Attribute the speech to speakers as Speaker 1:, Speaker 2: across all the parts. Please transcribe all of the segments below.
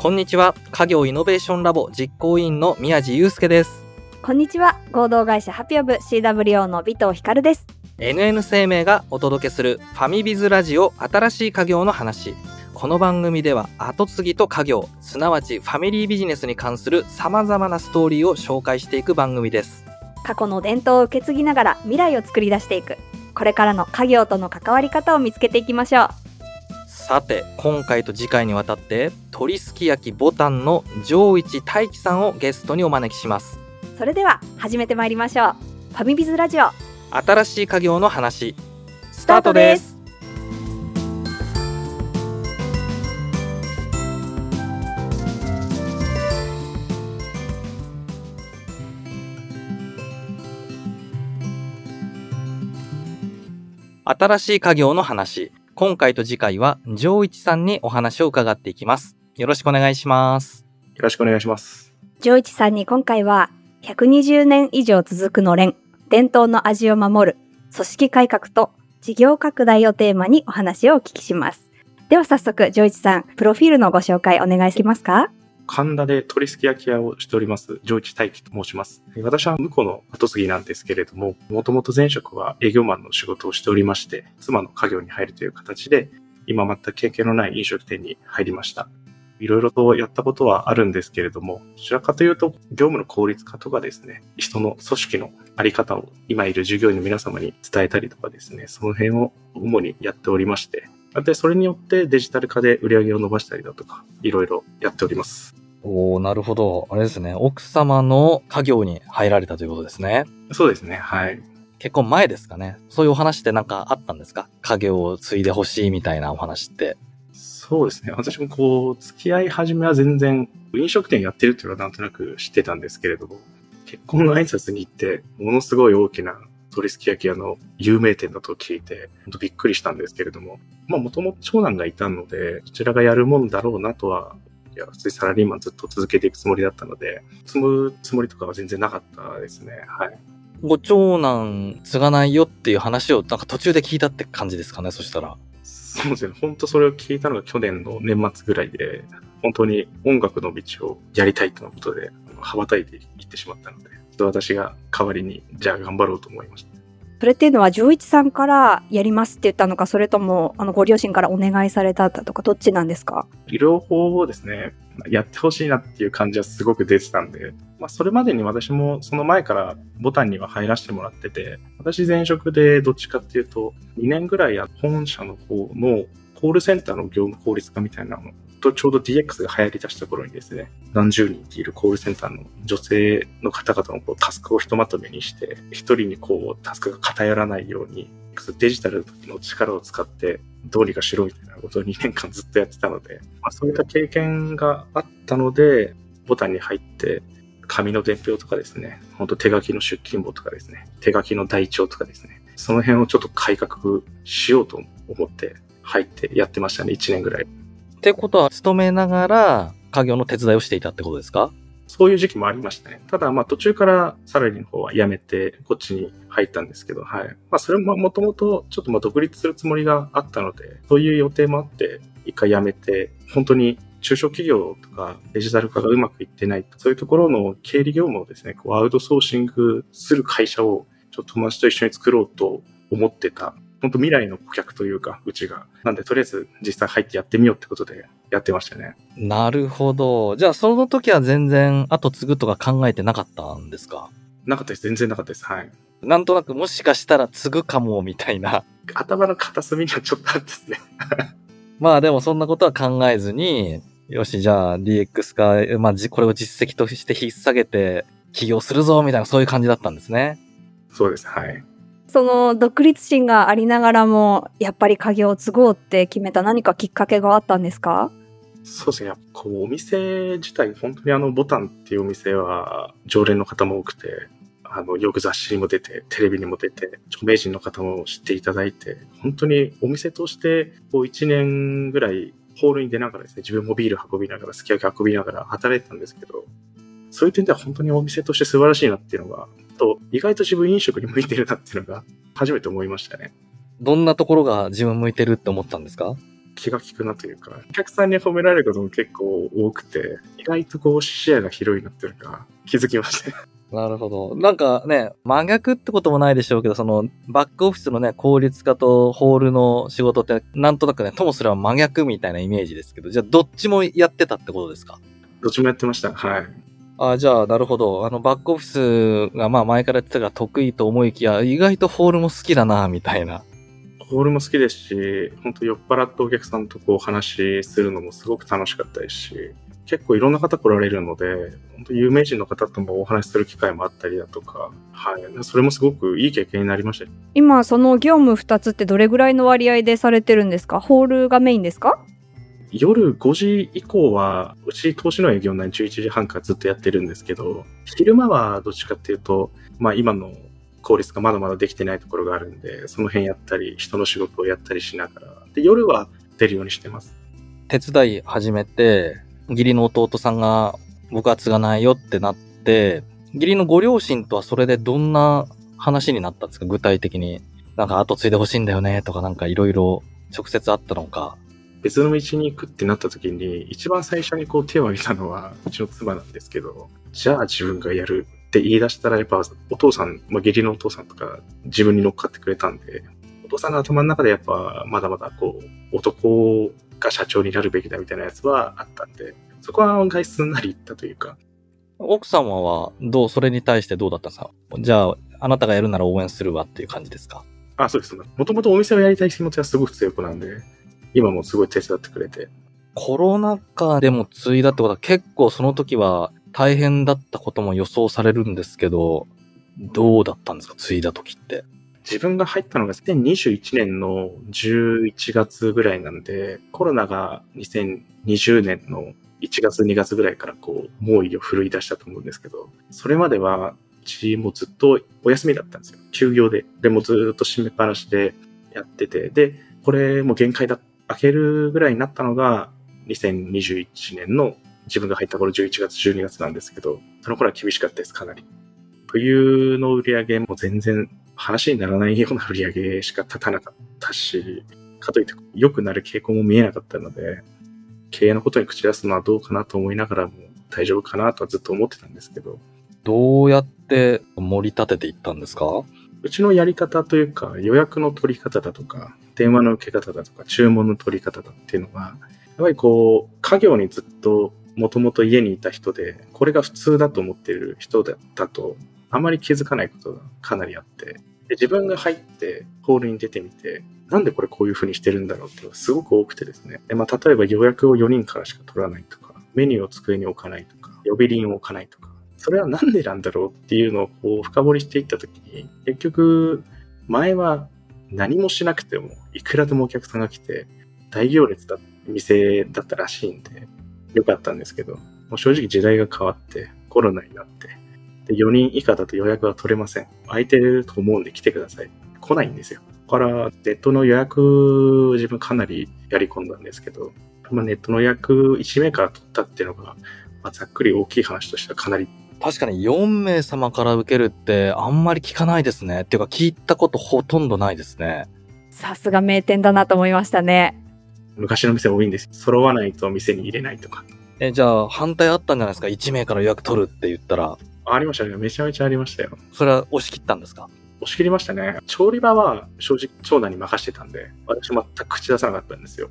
Speaker 1: こんにちは。家業イノベーションラボ実行委員の宮地祐介です。
Speaker 2: こんにちは。合同会社ハピオブ CWO の尾藤光です。
Speaker 1: NN 生命がお届けするファミビズラジオ新しい家業の話。この番組では後継ぎと家業、すなわちファミリービジネスに関する様々なストーリーを紹介していく番組です。
Speaker 2: 過去の伝統を受け継ぎながら未来を作り出していく。これからの家業との関わり方を見つけていきましょう。
Speaker 1: さて、今回と次回にわたって、鳥すき焼きボタンの上一大輝さんをゲストにお招きします。
Speaker 2: それでは始めてまいりましょう。ファミビズラジオ
Speaker 1: 新しい家業の話、ス
Speaker 2: スタートです。
Speaker 1: 新しい家業の話。今回と次回は、上一さんにお話を伺っていきます。よろしくお願いします。
Speaker 3: よろしくお願いします。
Speaker 2: ジョイチさんに今回は120年以上続くのれん、伝統の味を守る、組織改革と事業拡大をテーマにお話をお聞きします。では早速、ジョイチさん、プロフィールのご紹介お願いできますか？
Speaker 3: 神田で鳥すき焼き屋をしております、上一大輝と申します。私は向こうの後継ぎなんですけれども、もともと前職は営業マンの仕事をしておりまして、妻の家業に入るという形で、今全く経験のない飲食店に入りました。いろいろとやったことはあるんですけれども、どちらかというと、業務の効率化とかですね、人の組織のあり方を今いる従業員の皆様に伝えたりとかですね、その辺を主にやっておりまして、で、それによってデジタル化で売り上げを伸ばしたりだとか、いろいろやっております。
Speaker 1: おー、なるほど。あれですね。奥様の家業に入られたということですね。
Speaker 3: そうですね、はい。
Speaker 1: 結構前ですかね。そういうお話ってなんかあったんですか？家業を継いでほしいみたいなお話って。
Speaker 3: そうですね。私もこう、付き合い始めは全然、飲食店やってるっていうのはなんとなく知ってたんですけれども、結婚の挨拶に行って、ものすごい大きな鳥すき焼き屋の有名店だと聞いて、本当びっくりしたんですけれども、まあもともと長男がいたので、そちらがやるもんだろうなとは、いや、普通にサラリーマンずっと続けていくつもりだったので、積むつもりとかは全然なかったですね。はい。
Speaker 1: ご長男継がないよっていう話をなんか途中で聞いたって感じですかね、そしたら。
Speaker 3: そうですね。本当それを聞いたのが去年の年末ぐらいで、本当に音楽の道をやりたいとのことで、羽ばたいていってしまったので、私が代わりに、じゃあ頑張ろうと思いました。
Speaker 2: それっていうのは、ジョイチさんからやりますって言ったのか、それとも、あの、ご両親からお願いされたとか、どっちなんですか？
Speaker 3: 両方をですね、やってほしいなっていう感じはすごく出てたんで、まあそれまでに私もその前からボタンには入らせてもらってて、私前職でどっちかっていうと、2年ぐらいや本社の方のコールセンターの業務効率化みたいなのとちょうど DX が流行り出した頃にですね、何十人っているコールセンターの女性の方々のこうタスクをひとまとめにして、一人にこうタスクが偏らないように、デジタルの力を使ってどうにかしろみたいなことを2年間ずっとやってたので、まあ、そういった経験があったので、ボタンに入って、紙の伝票とかですね、本当手書きの出勤簿とかですね、手書きの台帳とかですね、その辺をちょっと改革しようと思って入ってやってましたね、1年ぐらい。
Speaker 1: ってことは、勤めながら家業の手伝いをしていたってことですか？
Speaker 3: そういう時期もありましたね。ただ、まあ途中からサラリーの方は辞めて、こっちに入ったんですけど、はい。まあそれももともとちょっとまあ独立するつもりがあったので、そういう予定もあって、一回辞めて、本当に中小企業とかデジタル化がうまくいってない、そういうところの経理業務をですね、こうアウトソーシングする会社をちょっと友達と一緒に作ろうと思ってた。本当未来の顧客というか、うちが。なんでとりあえず実際入ってやってみようってことでやってましたね。
Speaker 1: なるほど。じゃあ、その時は全然後継ぐとか考えてなかったんですか？
Speaker 3: なかったです。全然なかったです。はい。
Speaker 1: なんとなくもしかしたら継ぐかもみたいな。
Speaker 3: 頭の片隅にはちょっとあるんですね。
Speaker 1: まあでもそんなことは考えずに、よし、じゃあ DX 化、まあじこれを実績として引っ提げて起業するぞみたいなそういう感じだったんですね。
Speaker 3: そうです。はい。
Speaker 2: その独立心がありながらも、やっぱり家業を継ごうって決めた何かきっかけがあったんですか？
Speaker 3: そうですね。やっぱこう、お店自体、本当にあの、ボタンっていうお店は、常連の方も多くて、あの、よく雑誌にも出て、テレビにも出て、著名人の方も知っていただいて、本当にお店として、こう、1年ぐらい、ホールに出ながらですね、自分もビール運びながら、すき焼き運びながら働いてたんですけど、そういう点では本当にお店として素晴らしいなっていうのが、と、意外と自分飲食に向いてるなっていうのが、初めて思いましたね。
Speaker 1: どんなところが自分向いてるって思ったんですか？
Speaker 3: 気が利くなというか、お客さんに褒められることも結構多くて、意外とこう視野が広いなっていうのが気づきました。
Speaker 1: なるほど。なんかね、真逆ってこともないでしょうけど、その、バックオフィスのね、効率化とホールの仕事って、なんとなくね、ともすれば真逆みたいなイメージですけど、じゃあどっちもやってたってことですか？
Speaker 3: どっちもやってました。はい。
Speaker 1: あじゃあ、なるほど。あの、バックオフィスが、まあ、前からやってたから得意と思いきや、意外とホールも好きだな、みたいな。
Speaker 3: ホールも好きですし、本当酔っ払ったお客さんとこう話するのもすごく楽しかったですし、結構いろんな方来られるので、本当有名人の方ともお話しする機会もあったりだとか、はい。それもすごくいい経験になりました。
Speaker 2: 今、その業務2つってどれぐらいの割合でされてるんですか？ホールがメインですか？
Speaker 3: 夜5時以降は、うち投資の営業内11時半からずっとやってるんですけど、昼間はどっちかっていうと、まあ今の効率がまだまだできてないところがあるんで、その辺やったり、人の仕事をやったりしながら、で、夜は出るようにしてます。
Speaker 1: 手伝い始めて、義理の弟さんが僕は継がないよってなって、義理のご両親とはそれでどんな話になったんですか？具体的に。なんか後継いでほしいんだよねとかなんかいろいろ直接あったのか。
Speaker 3: 別の道に行くってなった時に、一番最初にこう手を挙げたのは、うちの妻なんですけど、じゃあ自分がやるって言い出したら、やっぱお父さん、まあ、義理のお父さんとか自分に乗っかってくれたんで、お父さんの頭の中でやっぱまだまだこう、男が社長になるべきだみたいなやつはあったんで、そこは案外すんなりいったというか。
Speaker 1: 奥様はどう、それに対してどうだったんですかじゃあ、あなたがやるなら応援するわっていう感じですか？
Speaker 3: あ、そうです。もともとお店をやりたい気持ちはすごく強くなんで、今もすごい手伝ってくれて。
Speaker 1: コロナ禍でも継いだってことは結構その時は大変だったことも予想されるんですけど、どうだったんですか？継いだ時って。
Speaker 3: 自分が入ったのが2021年の11月ぐらいなんで、コロナが2020年の1月2月ぐらいからこう、猛威を振るい出したと思うんですけど、それまでは、うちもずっとお休みだったんですよ。休業で。でもずっと閉めっぱなしでやってて、で、これも限界だ。開けるぐらいになったのが、2021年の自分が入った頃11月、12月なんですけど、その頃は厳しかったです、かなり。冬の売り上げも全然話にならないような売り上げしか立たなかったし、かといって良くなる傾向も見えなかったので、経営のことに口出すのはどうかなと思いながらも大丈夫かなとはずっと思ってたんですけど。
Speaker 1: どうやって盛り立てていったんですか？
Speaker 3: うちのやり方というか予約の取り方だとか、電話の受け方だとか、注文の取り方だっていうのが、やっぱりこう、家業にずっともともと家にいた人で、これが普通だと思っている人だったと、あまり気づかないことがかなりあって、で自分が入ってホールに出てみて、なんでこれこういう風にしてるんだろうっていうのがすごく多くてですね。でまあ、例えば予約を4人からしか取らないとか、メニューを机に置かないとか、呼び鈴を置かないとか、それはなんでなんだろうっていうのをこう深掘りしていったときに、結局、前は何もしなくても、いくらでもお客さんが来て、大行列だ、店だったらしいんで、よかったんですけど、もう正直時代が変わって、コロナになって、で4人以下だと予約は取れません。空いてると思うんで来てください。来ないんですよ。だから、ネットの予約、自分かなりやり込んだんですけど、まあ、ネットの予約1名から取ったっていうのが、まあ、ざっくり大きい話としてはかなり
Speaker 1: 確かに4名様から受けるってあんまり聞かないですね。っていうか聞いたことほとんどないですね。
Speaker 2: さすが名店だなと思いましたね。
Speaker 3: 昔の店多いんです。揃わないと店に入れないとか。
Speaker 1: え、じゃあ反対あったんじゃないですか ?1 名から予約取るって言ったら。
Speaker 3: ありましたね。めちゃめちゃありましたよ。
Speaker 1: それは押し切ったんですか？
Speaker 3: 押し切りましたね。調理場は正直長男に任してたんで、私全く口出さなかったんですよ。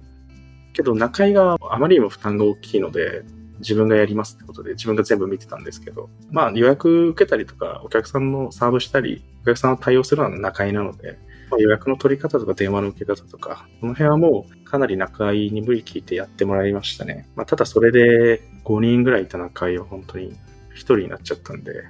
Speaker 3: けど中居があまりにも負担が大きいので、自分がやりますってことで自分が全部見てたんですけど、まあ予約受けたりとか、お客さんのサーブしたり、お客さんを対応するのは中居なので、まあ、予約の取り方とか電話の受け方とか、その辺はもうかなり中居に無理聞いてやってもらいましたね。まあただそれで5人ぐらいいた中居は本当に1人になっちゃったんで。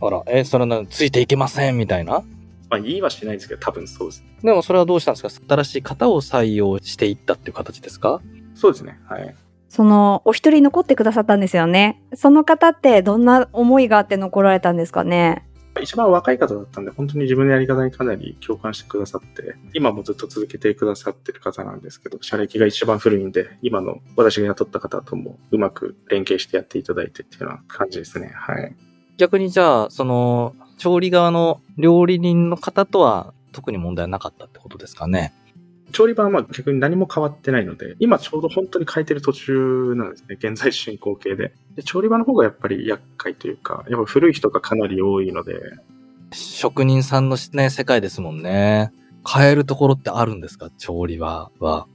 Speaker 1: あら、え、それな、ついていけませんみたいな？
Speaker 3: まあ言いはしないんですけど、多分そうです。
Speaker 1: でもそれはどうしたんですか？新しい方を採用していったっていう形ですか？
Speaker 3: そうですね。はい。
Speaker 2: その、お一人残ってくださったんですよね。その方ってどんな思いがあって残られたんですかね？
Speaker 3: 一番若い方だったんで、本当に自分のやり方にかなり共感してくださって、今もずっと続けてくださってる方なんですけど、社歴が一番古いんで、今の私が雇った方ともうまく連携してやっていただいてっていうような感じですね。はい。
Speaker 1: 逆にじゃあ、その、調理側の料理人の方とは特に問題なかったってことですかね？
Speaker 3: 調理場はまあ逆に何も変わってないので、今ちょうど本当に変えてる途中なんですね。現在進行形で。で調理場の方がやっぱり厄介というか、やっぱ古い人がかなり多いので、
Speaker 1: 職人さんのね、世界ですもんね。変えるところってあるんですか？調理場は。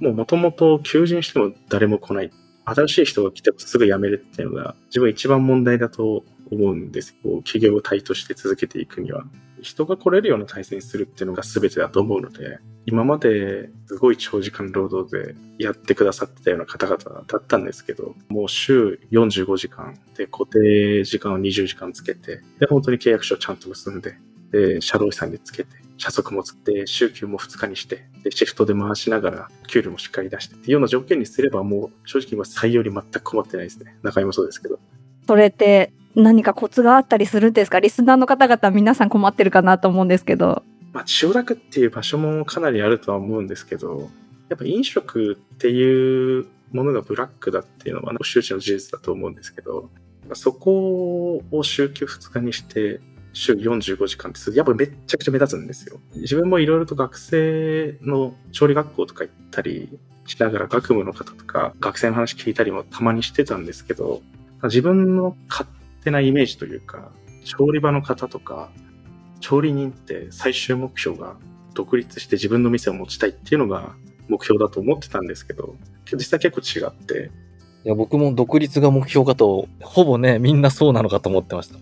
Speaker 3: もう元々求人しても誰も来ない。新しい人が来てもすぐ辞めるっていうのが自分一番問題だと思うんですこう企業体として続けていくには。人が来れるような体制にするっていうのが全てだと思うので、今まですごい長時間労働でやってくださってたような方々だったんですけど、もう週45時間で固定時間を20時間つけて、で、本当に契約書をちゃんと結んで、で、社労士さんにつけて、社則もつって、週休も2日にして、で、シフトで回しながら、給料もしっかり出してっていうような条件にすれば、もう正直今採用に全く困ってないですね。中井もそうですけど。
Speaker 2: それって何かコツがあったりするんですか？リスナーの方々皆さん困ってるかなと思うんですけど。
Speaker 3: まあ、千代田区っていう場所もかなりあるとは思うんですけど、やっぱ飲食っていうものがブラックだっていうのは、周知の事実だと思うんですけど、そこを週休2日にして、週45時間ってやっぱめっちゃくちゃ目立つんですよ。自分もいろいろと学生の調理学校とか行ったりしながら学部の方とか学生の話聞いたりもたまにしてたんですけど、自分の勝手なイメージというか、調理場の方とか、調理人って最終目標が独立して自分の店を持ちたいっていうのが目標だと思ってたんですけど、実際結構違って。
Speaker 1: いや、僕も独立が目標かと、ほぼね、みんなそうなのかと思ってました。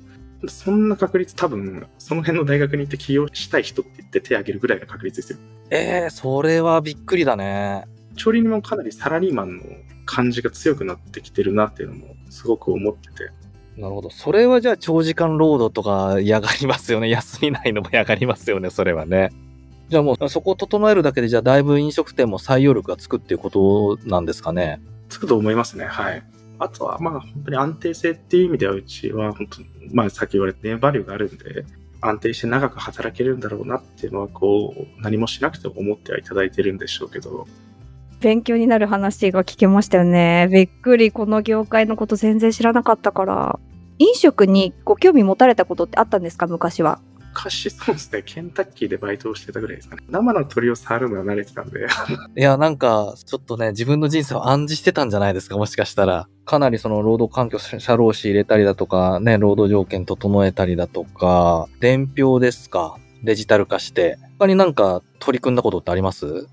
Speaker 3: そんな確率多分、その辺の大学に行って起業したい人って言って手を挙げるぐらいの確率ですよ。
Speaker 1: ええー、それはびっくりだね。
Speaker 3: 調理人もかなりサラリーマンの感じが強くなってきてるなっていうのもすごく思ってて。
Speaker 1: なるほど。それはじゃあ長時間労働とか嫌がりますよね。休みないのも嫌がりますよね、それはね。じゃあもうそこを整えるだけで、じゃあだいぶ飲食店も採用力がつくっていうことなんですかね。
Speaker 3: つくと思いますね。はい。あとはまあ本当に安定性っていう意味ではうちは本当にまあさっき言われたネバリューがあるんで、安定して長く働けるんだろうなっていうのはこう何もしなくても思ってはいただいてるんでしょうけど、
Speaker 2: 勉強になる話が聞けましたよね。びっくり、この業界のこと全然知らなかったから。飲食にご興味持たれたことってあったんですか？昔は。
Speaker 3: 昔そうですね、ケンタッキーでバイトをしてたぐらいですかね。生の鳥を触るのは慣れてたんで。
Speaker 1: いや、なんか、ちょっとね、自分の人生を暗示してたんじゃないですか、もしかしたら。かなりその労働環境、社労士入れたりだとか、ね、労働条件整えたりだとか、伝票ですか、デジタル化して。他になんか取り組んだことってあります？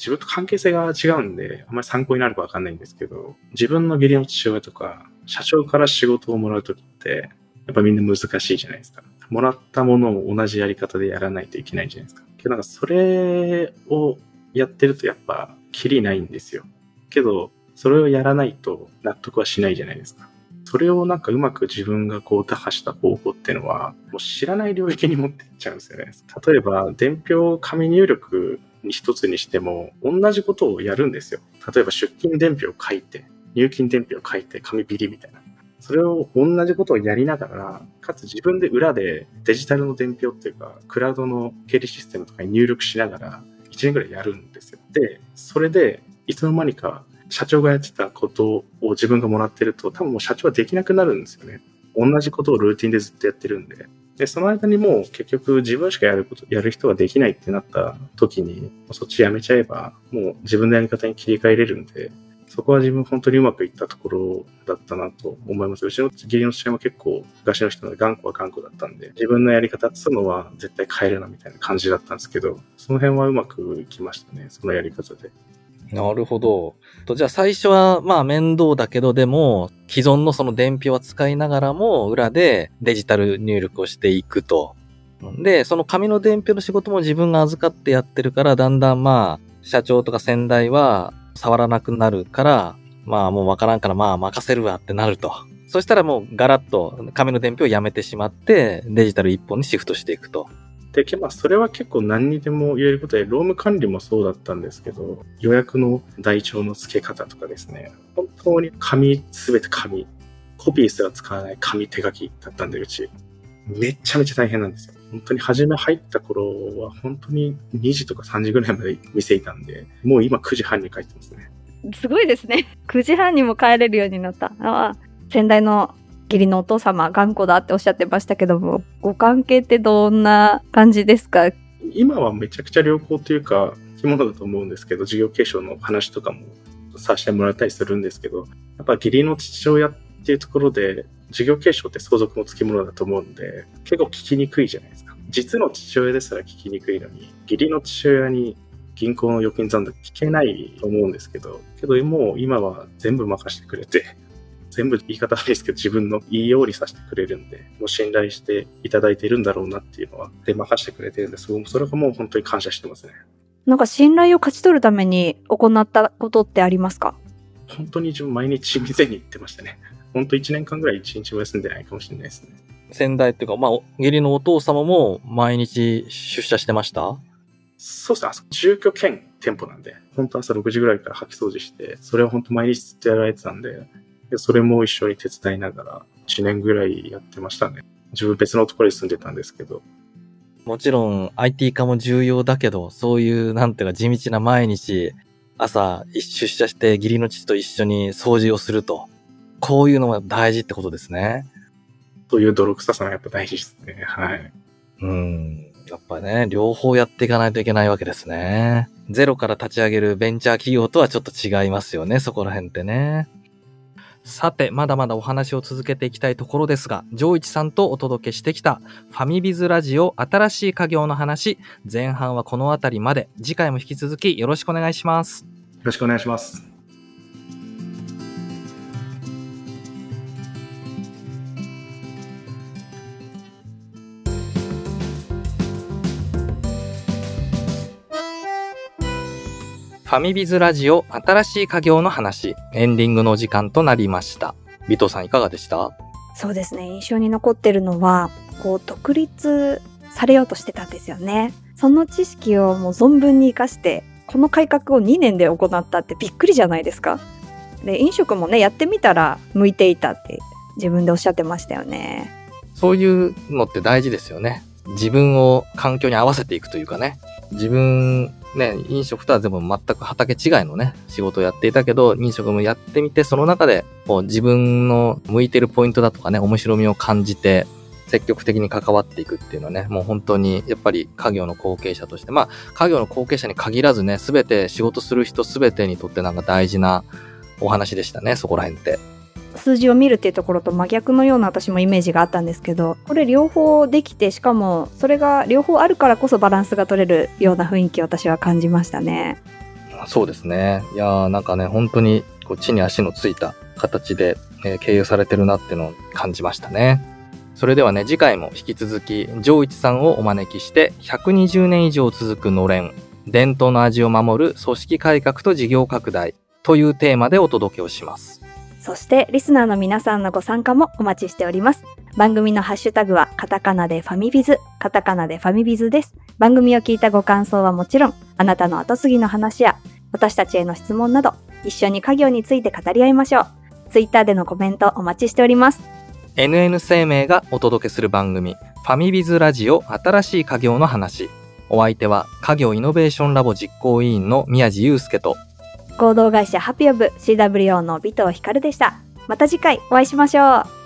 Speaker 3: 自分と関係性が違うんで、あんまり参考になるかわかんないんですけど、自分の義理の父親とか、社長から仕事をもらうときって、やっぱみんな難しいじゃないですか。もらったものを同じやり方でやらないといけないじゃないですか。けどなんかそれをやってるとやっぱ、きりないんですよ。けど、それをやらないと納得はしないじゃないですか。それをなんかうまく自分がこう打破した方法っていうのは、もう知らない領域に持ってっちゃうんですよね。例えば、伝票紙入力一つにしても、同じことをやるんですよ。例えば出勤伝票を書いて、入金伝票を書いて、紙ビリみたいな。それを同じことをやりながら、かつ自分で裏でデジタルの伝票っていうか、クラウドの経理システムとかに入力しながら、1年ぐらいやるんですよ。で、それで、いつの間にか社長がやってたことを自分がもらってると、多分もう社長はできなくなるんですよね。同じことをルーティンでずっとやってるんで。で、その間にもう結局自分しかやること、やる人ができないってなった時に、そっちやめちゃえば、もう自分のやり方に切り替えれるんで、そこは自分本当にうまくいったところだったなと思います。うちの義理の父親も結構昔の人の頑固は頑固だったんで、自分のやり方っていうのは絶対変えるなみたいな感じだったんですけど、その辺はうまくいきましたね、そのやり方で。
Speaker 1: なるほど。とじゃあ最初はまあ面倒だけどでも既存のその伝票は使いながらも裏でデジタル入力をしていくと。で、その紙の伝票の仕事も自分が預かってやってるからだんだんまあ社長とか先代は触らなくなるからまあもうわからんからまあ任せるわってなると。そしたらもうガラッと紙の伝票をやめてしまってデジタル一本にシフトしていくと。
Speaker 3: で、まあ、それは結構何にでも言えることで、労務管理もそうだったんですけど、予約の台帳の付け方とかですね、本当に紙、すべて紙、コピーすら使わない紙手書きだったんで、うち。めちゃめちゃ大変なんですよ。本当に初め入った頃は、本当に2時とか3時ぐらいまで店いたんで、もう今9時半に帰ってますね。
Speaker 2: すごいですね。9時半にも帰れるようになった。ああ、先代の義理のお父様頑固だっておっしゃってましたけども、ご関係ってどんな感じですか？
Speaker 3: 今はめちゃくちゃ良好というか、きものだと思うんですけど、事業継承の話とかもさせてもらったりするんですけど、やっぱ義理の父親っていうところで、事業継承って相続もつきものだと思うんで、結構聞きにくいじゃないですか。実の父親ですら聞きにくいのに、義理の父親に銀行の預金残高聞けないと思うんですけど、けどもう今は全部任せてくれて、全部言い方悪いですけど、自分の言いようにさせてくれるんで、もう信頼していただいているんだろうなっていうのは、で、任せてくれてるんです。それがもう本当に感謝してますね。
Speaker 2: なんか信頼を勝ち取るために行ったことってありますか？
Speaker 3: 本当に自分毎日店に行ってましたね。本当1年間ぐらい1日も休んでないかもしれないですね。
Speaker 1: 先代っていうか、まあ、義理のお父様も毎日出社してました？
Speaker 3: そうですね。あそこ住居兼店舗なんで、本当朝6時ぐらいから掃き掃除して、それは本当毎日ずっとやられてたんで、でそれも一緒に手伝いながら1年ぐらいやってましたね。自分別のところに住んでたんですけど。
Speaker 1: もちろん IT 化も重要だけど、そういうなんていうか地道な毎日、朝出社して義理の父と一緒に掃除をすると。こういうのも大事ってことですね。
Speaker 3: そういう泥臭さがやっぱ大事ですね。はい。
Speaker 1: うん。やっぱね、両方やっていかないといけないわけですね。ゼロから立ち上げるベンチャー企業とはちょっと違いますよね、そこら辺ってね。さて、まだまだお話を続けていきたいところですが、上一さんとお届けしてきたファミビズラジオ新しい家業の話、前半はこの辺りまで、次回も引き続きよろしくお願いします。よ
Speaker 3: ろしくお願いします。
Speaker 1: ファミビズラジオ新しい家業の話、エンディングの時間となりました。尾藤さんいかがでした？
Speaker 2: そうですね。印象に残ってるのは、こう、独立されようとしてたんですよね。その知識をもう存分に活かして、この改革を2年で行ったってびっくりじゃないですか。で、飲食もね、やってみたら向いていたって自分でおっしゃってましたよね。
Speaker 1: そういうのって大事ですよね。自分を環境に合わせていくというかね。自分ね、飲食とは全部全く畑違いのね、仕事をやっていたけど、飲食もやってみて、その中で、こう自分の向いてるポイントだとかね、面白みを感じて、積極的に関わっていくっていうのはね、もう本当に、やっぱり家業の後継者として、まあ、家業の後継者に限らずね、すべて仕事する人すべてにとってなんか大事なお話でしたね、そこら辺って。
Speaker 2: 数字を見るっていうところと真逆のような私もイメージがあったんですけどこれ両方できてしかもそれが両方あるからこそバランスが取れるような雰囲気を私は感じましたね。
Speaker 1: そうですね。いやなんかね本当にこう地に足のついた形で、えー、経営されてるなっていうのを感じましたね。それではね次回も引き続き上一さんをお招きして120年以上続くのれん伝統の味を守る組織改革と事業拡大というテーマでお届けをします。
Speaker 2: そしてリスナーの皆さんのご参加もお待ちしております。番組のハッシュタグはカタカナでファミビズ、カタカナでファミビズです。番組を聞いたご感想はもちろん、あなたの後継ぎの話や私たちへの質問など、一緒に家業について語り合いましょう。ツイッターでのコメントお待ちしております。
Speaker 1: NN 生命がお届けする番組、ファミビズラジオ新しい家業の話。お相手は家業イノベーションラボ実行委員の宮地祐介と
Speaker 2: 合同会社ハピオブ CWO の尾藤光でした。また次回お会いしましょう。